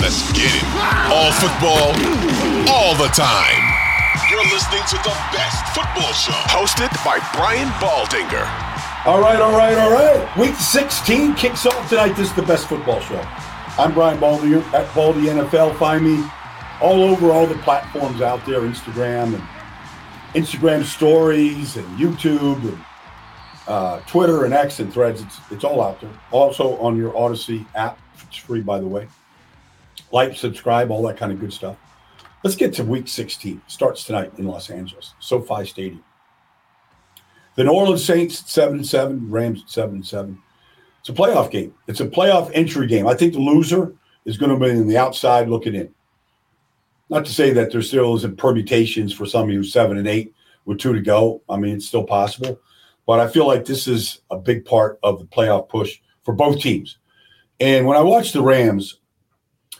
Let's get it. All football, all the time. You're listening to the best football show, hosted by Brian Baldinger. All right, all right, all right. Week 16 kicks off tonight. This is the best football show. I'm Brian Baldinger at Baldy NFL. Find me all over all the platforms out there Instagram and Instagram stories and YouTube and uh, Twitter and X and threads. It's, it's all out there. Also on your Audacy app. It's free, by the way like, subscribe, all that kind of good stuff. Let's get to week 16. Starts tonight in Los Angeles, SoFi Stadium. The New Orleans Saints at 7 and 7, Rams at 7 and 7. It's a playoff game. It's a playoff entry game. I think the loser is going to be in the outside looking in. Not to say that there still isn't permutations for somebody who's 7 and 8 with two to go. I mean, it's still possible. But I feel like this is a big part of the playoff push for both teams. And when I watch the Rams,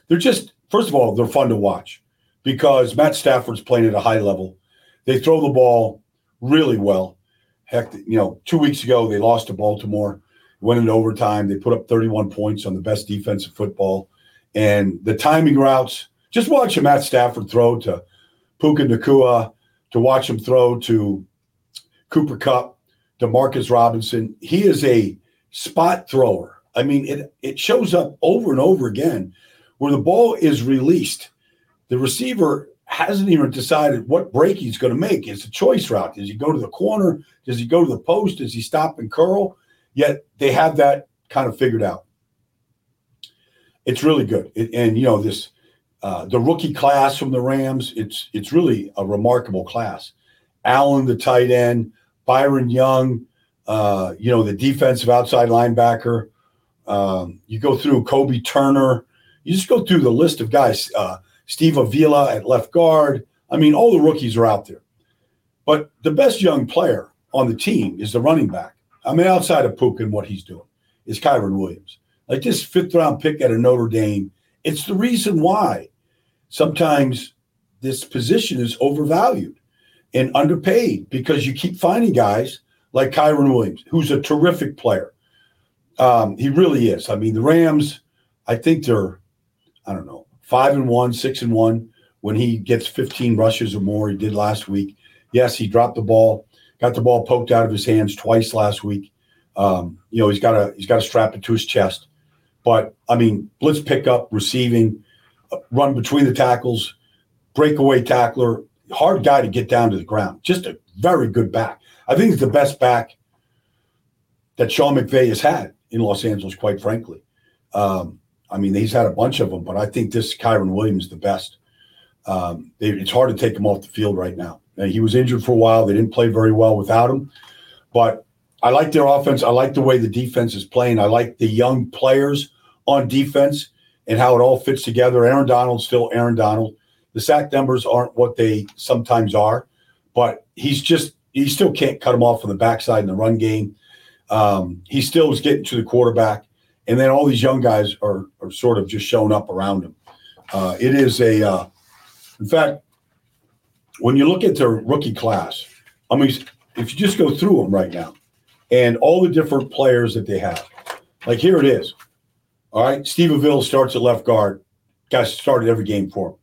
they're just first of all they're fun to watch because Matt Stafford's playing at a high level. They throw the ball really well. Heck, you know, two weeks ago they lost to Baltimore, went into overtime. They put up 31 points on the best defensive football, and the timing routes. Just watch Matt Stafford throw to Puka Nacua, to watch him throw to Cooper Kupp, to Marcus Robinson. He is a spot thrower. I mean, it it shows up over and over again where the ball is released, the receiver hasn't even decided what break he's going to make. It's a choice route. Does he go to the corner? Does he go to the post? Does he stop and curl? Yet they have that kind of figured out. It's really good. It, and you know this, uh, the rookie class from the Rams. It's it's really a remarkable class. Allen, the tight end, Byron Young, uh, you know the defensive outside linebacker. Um, you go through Kobie Turner. You just go through the list of guys. Uh, Steve Avila at left guard. I mean, all the rookies are out there. But the best young player on the team is the running back. I mean, outside of Pook and what he's doing, is Kyren Williams. Like this fifth round pick at a Notre Dame. It's the reason why sometimes this position is overvalued and underpaid because you keep finding guys like Kyren Williams, who's a terrific player. Um, he really is. I mean, the Rams, I think they're I don't know, five and one, six and one when he gets 15 rushes or more. He did last week. Yes, he dropped the ball, got the ball poked out of his hands twice last week. Um, you know, he's got a he's got to strap it to his chest. But I mean, blitz pickup, receiving, run between the tackles, breakaway tackler, hard guy to get down to the ground. Just a very good back. I think it's the best back that Sean McVay has had in Los Angeles, quite frankly. Um, I mean, he's had a bunch of them, but I think this Kyren Williams the best. Um, they, it's hard to take him off the field right now. And he was injured for a while. They didn't play very well without him, but I like their offense. I like the way the defense is playing. I like the young players on defense and how it all fits together. Aaron Donald's still Aaron Donald. The sack numbers aren't what they sometimes are, but he's just he still can't cut him off on the backside in the run game. Um, he still is getting to the quarterback and then all these young guys are are sort of just showing up around him. Uh, it is a, uh, in fact, when you look at their rookie class, I mean, if you just go through them right now, and all the different players that they have, Like here it is. All right. Steve starts at left guard. Guys started every game for him.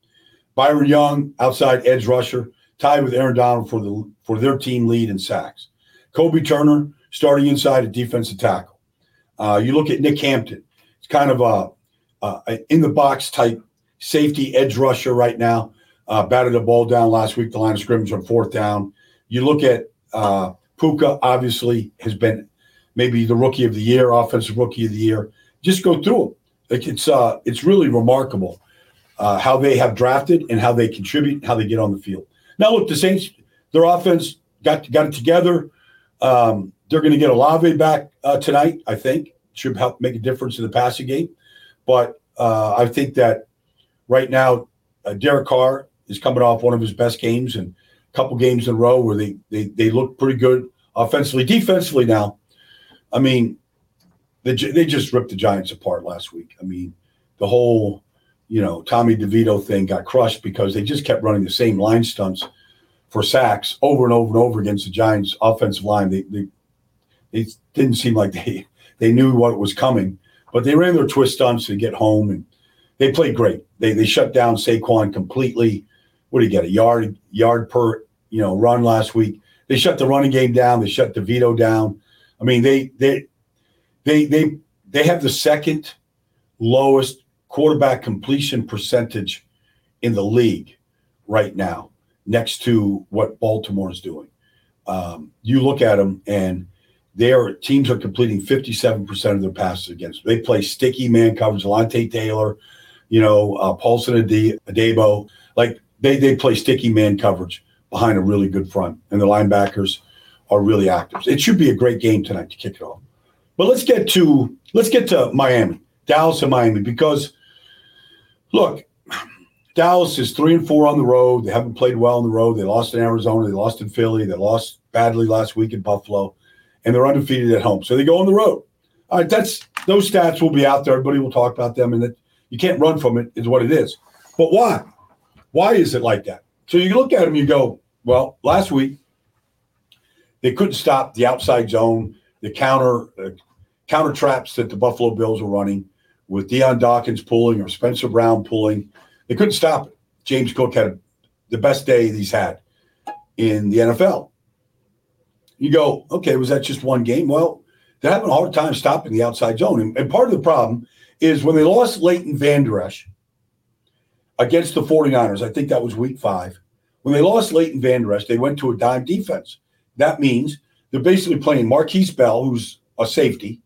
Byron Young, outside edge rusher, tied with Aaron Donald for the for their team lead in sacks. Kobie Turner starting inside at defensive tackle. Uh, you look at Nick Hampton. It's kind of a, a in the box type safety edge rusher right now. Uh, batted the ball down last week, the line of scrimmage on fourth down. You look at uh, Puka, obviously, has been maybe the rookie of the year, offensive rookie of the year. Just go through them. Like it's uh, it's really remarkable uh, how they have drafted and how they contribute, how they get on the field. Now, look, the Saints, their offense got got it together. Um, they're going to get Olave back uh, tonight. I think should help make a difference in the passing game. But uh, I think that right now, uh, Derek Carr is coming off one of his best games and a couple games in a row where they they they look pretty good offensively, defensively. Now, I mean, they they just ripped the Giants apart last week. I mean, the whole you know Tommy DeVito thing got crushed because they just kept running the same line stunts for sacks over and over and over against the Giants' offensive line. They they it didn't seem like they they knew what was coming, but they ran their twist stunts to get home and they played great. They they shut down Saquon completely. What do you get? A yard yard per you know run last week. They shut the running game down. They shut DeVito down. I mean they they they they they have the second lowest quarterback completion percentage in the league right now, next to what Baltimore is doing. Um, you look at them and their teams are completing 57% of their passes against. They play sticky man coverage, Alontae Taylor, you know, uh, Paulson Adebo. Like they, they play sticky man coverage behind a really good front, and the linebackers are really active. It should be a great game tonight to kick it off. But let's get to let's get to Miami, Dallas and Miami, because look, Dallas is three and four on the road. They haven't played well on the road. They lost in Arizona. They lost in Philly. They lost badly last week in Buffalo and they're undefeated at home. So they go on the road. All right, that's those stats will be out there. Everybody will talk about them, and that you can't run from it. Is what it is. But why? Why is it like that? So you look at them, you go, well, last week they couldn't stop the outside zone, the counter uh, counter traps that the Buffalo Bills were running with Dion Dawkins pulling or Spencer Brown pulling. They couldn't stop it. James Cook had the best day he's had in the NFL. You go, okay, was that just one game? Well, they're having a hard time stopping the outside zone. And, and part of the problem is when they lost Leighton Vander Esch against the 49ers, I think that was week five. When they lost Leighton Vander Esch, they went to a dime defense. That means they're basically playing Markquese Bell, who's a safety,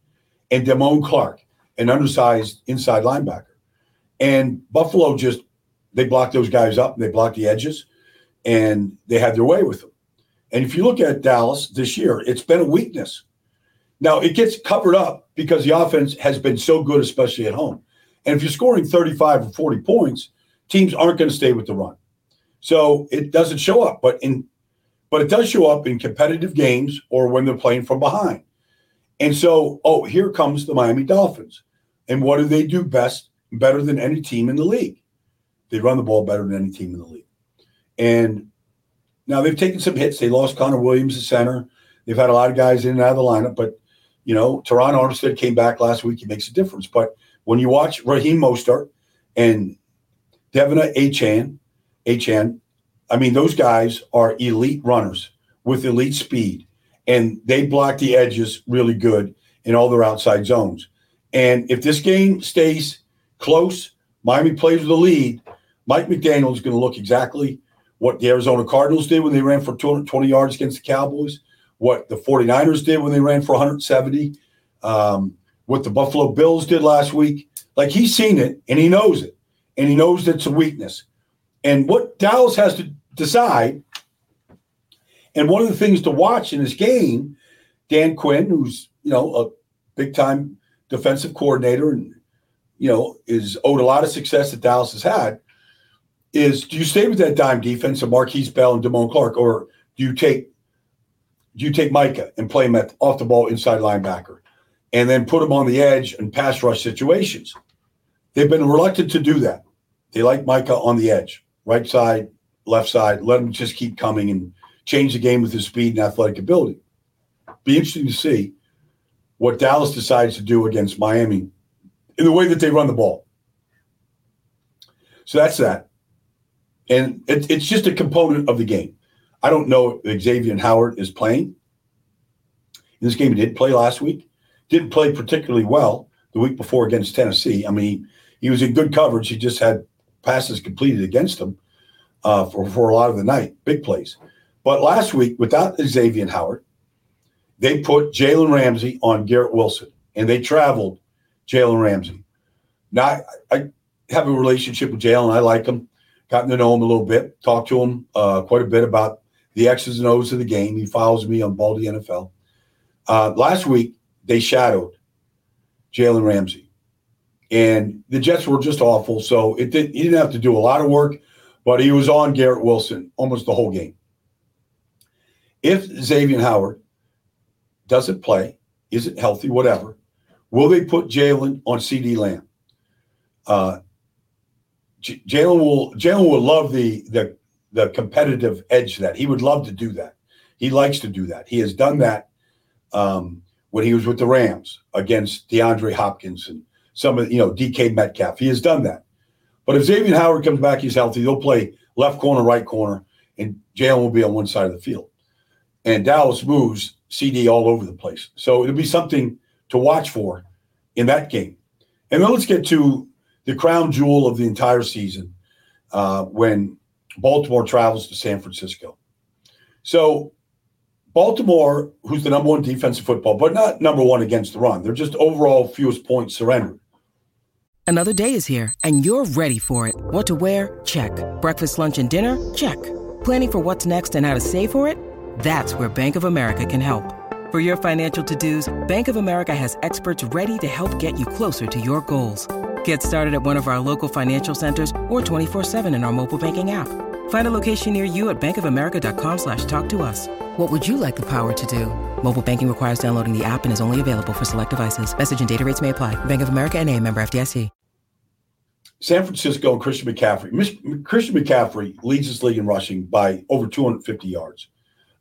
and Damone Clark, an undersized inside linebacker. And Buffalo just they blocked those guys up, and they blocked the edges, and they had their way with them. And if you look at Dallas this year, it's been a weakness. Now it gets covered up because the offense has been so good, especially at home. And if you're scoring 35 or 40 points, teams aren't going to stay with the run. So it doesn't show up, but in but it does show up in competitive games or when they're playing from behind. And so, oh, here comes the Miami Dolphins. And what do they do best, better than any team in the league? They run the ball better than any team in the league. And now they've taken some hits. They lost Connor Williams, the center. They've had a lot of guys in and out of the lineup, but you know, Terron Armstead came back last week. He makes a difference. But when you watch Raheem Mostert and De'Von Achane, Achane, I mean, those guys are elite runners with elite speed, and they block the edges really good in all their outside zones. And if this game stays close, Miami plays with the lead, Mike McDaniel is going to look exactly what the Arizona Cardinals did when they ran for 220 yards against the Cowboys, what the 49ers did when they ran for 170, um, what the Buffalo Bills did last week. Like he's seen it and he knows it, and he knows it's a weakness. And what Dallas has to decide, and one of the things to watch in this game, Dan Quinn, who's you know a big time defensive coordinator and you know is owed a lot of success that Dallas has had is do you stay with that dime defense of Markquese Bell and Damone Clark, or do you take do you take Micah and play him at off the ball inside linebacker, and then put him on the edge and pass rush situations? They've been reluctant to do that. They like Micah on the edge, right side, left side. Let him just keep coming and change the game with his speed and athletic ability. Be interesting to see what Dallas decides to do against Miami in the way that they run the ball. So that's that. And it, it's just a component of the game. I don't know if Xavier Howard is playing. In this game, he did play last week. Didn't play particularly well the week before against Tennessee. I mean, he, was in good coverage. He just had passes completed against him uh, for, for a lot of the night, big plays. But last week, without Xavier Howard, they put Jalen Ramsey on Garrett Wilson, and they traveled Jalen Ramsey. Now, I, I, have a relationship with Jalen. I like him. Gotten to know him a little bit. Talked to him uh, quite a bit about the X's and O's of the game. He follows me on Baldy NFL. Uh, last week, they shadowed Jalen Ramsey, and the Jets were just awful. So it did, he didn't have to do a lot of work, but he was on Garrett Wilson almost the whole game. If Xavier Howard doesn't play, isn't healthy, whatever, will they put Jalen on CeeDee Lamb? Uh, Jalen will Jalen will love the the the competitive edge that. He would love to do that. He likes to do that. He has done that um, when he was with the Rams against DeAndre Hopkins and some of you know DK Metcalf. He has done that. But if Xavier Howard comes back, he's healthy. They'll play left corner, right corner, and Jalen will be on one side of the field. And Dallas moves CeeDee all over the place. So it'll be something to watch for in that game. And then let's get to the crown jewel of the entire season uh, when Baltimore travels to San Francisco. So Baltimore, who's the number one defensive football, but not number one against the run. They're just overall fewest points surrendered. Another day is here, and you're ready for it. What to wear? Check. Breakfast, lunch, and dinner? Check. Planning for what's next and how to save for it? That's where Bank of America can help. For your financial to-dos, Bank of America has experts ready to help get you closer to your goals. Get started at one of our local financial centers or 24-7 in our mobile banking app. Find a location near you at bankofamerica.com slash talk to us. What would you like the power to do? Mobile banking requires downloading the app and is only available for select devices. Message and data rates may apply. Bank of America and a member FDIC. San Francisco and Christian McCaffrey. Christian McCaffrey leads this league in rushing by over 250 yards.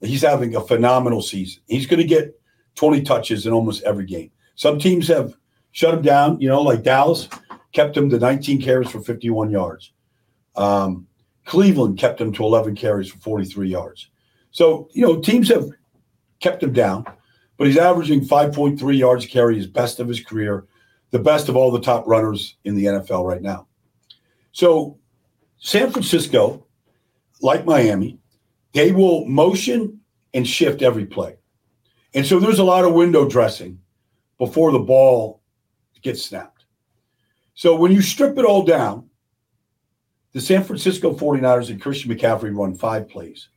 He's having a phenomenal season. He's going to get 20 touches in almost every game. Some teams have shut him down, you know, like Dallas kept him to 19 carries for 51 yards. Um, Cleveland kept him to 11 carries for 43 yards. So, you know, teams have kept him down, but he's averaging 5.3 yards a carry, his best of his career, the best of all the top runners in the NFL right now. So, San Francisco, like Miami, they will motion and shift every play. And so there's a lot of window dressing before the ball gets snapped. So when you strip it all down, the San Francisco 49ers and Christian McCaffrey run five plays.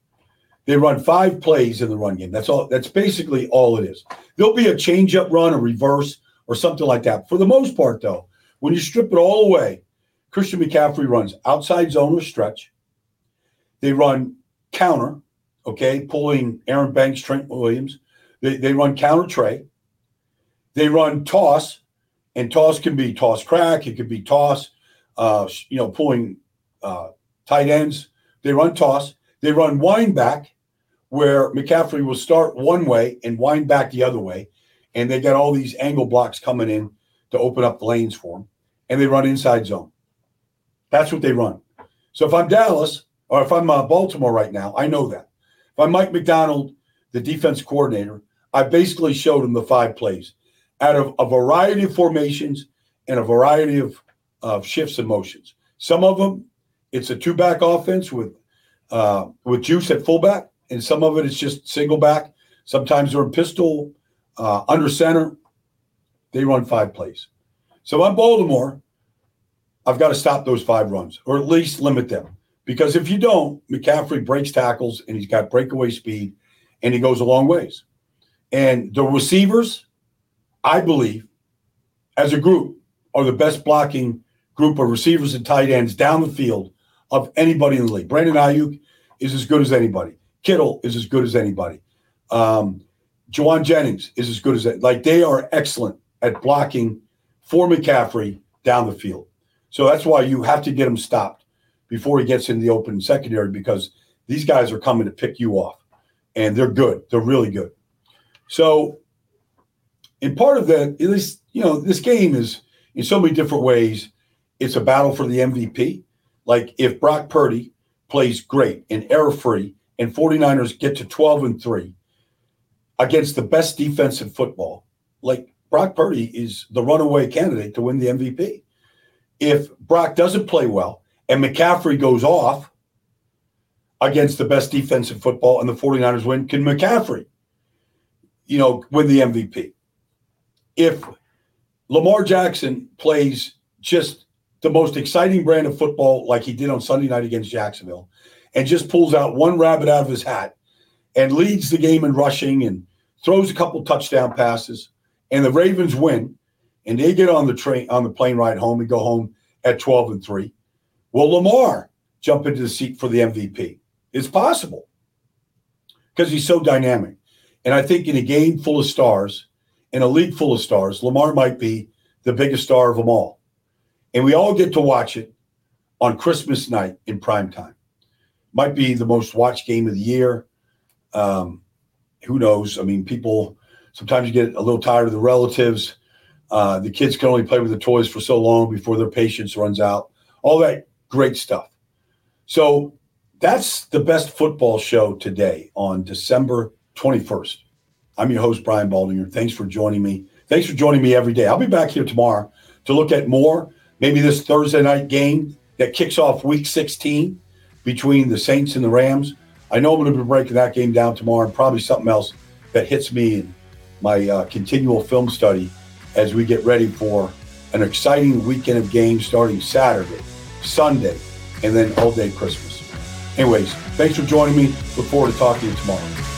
They run five plays in the run game. That's all that's basically all it is. There'll be a change-up run, a reverse, or something like that. For the most part, though, when you strip it all away, Christian McCaffrey runs outside zone or stretch. They run counter, okay, pulling Aaron Banks, Trent Williams. They, they run counter trey. They run toss, and toss can be toss crack. It could be toss, uh, you know, pulling uh, tight ends. They run toss. They run wind back, where McCaffrey will start one way and wind back the other way. And they got all these angle blocks coming in to open up lanes for him. And they run inside zone. That's what they run. So if I'm Dallas, or if I'm uh, Baltimore right now, I know that. If I'm Mike Macdonald, the defense coordinator, I basically showed him the five plays out of a variety of formations and a variety of, of shifts and motions. Some of them, it's a two back offense with uh, with juice at fullback, and some of it is just single back. Sometimes they're in pistol uh, under center. They run five plays. So I'm Baltimore. I've got to stop those five runs, or at least limit them. Because if you don't, McCaffrey breaks tackles and he's got breakaway speed and he goes a long ways. And the receivers, I believe, as a group, are the best blocking group of receivers and tight ends down the field of anybody in the league. Brandon Aiyuk is as good as anybody. Kittle is as good as anybody. Um, Jauan Jennings is as good as that. Like they are excellent at blocking for McCaffrey down the field. So that's why you have to get him stopped before he gets in the open secondary because these guys are coming to pick you off and they're good. They're really good. So And part of that is, you know, this game is in so many different ways. It's a battle for the MVP. Like if Brock Purdy plays great and error free, and 49ers get to 12 and 3 against the best defense in football, like Brock Purdy is the runaway candidate to win the MVP. If Brock doesn't play well and McCaffrey goes off against the best defense in football and the 49ers win, can McCaffrey, you know, win the MVP? If Lamar Jackson plays just the most exciting brand of football like he did on Sunday night against Jacksonville and just pulls out one rabbit out of his hat and leads the game in rushing and throws a couple touchdown passes and the Ravens win and they get on the train on the plane ride home and go home at 12 and 3 will lamar jump into the seat for the mvp it's possible because he's so dynamic. And i think in a game full of stars in a league full of stars lamar might be the biggest star of them all and we all get to watch it on christmas night in prime time might be the most watched game of the year um, who knows i mean people Sometimes you get a little tired of the relatives. Uh, the kids can only play with the toys for so long before their patience runs out. All that great stuff. So that's the best football show today on December 21st. I'm your host, Brian Baldinger. Thanks for joining me. Thanks for joining me every day. I'll be back here tomorrow to look at more, maybe this Thursday night game that kicks off week 16 between the Saints and the Rams. I know I'm going to be breaking that game down tomorrow and probably something else that hits me and my uh, continual film study as we get ready for an exciting weekend of games starting Saturday, Sunday, and then all day Christmas. Anyways, thanks for joining me. Look forward to talking to you tomorrow.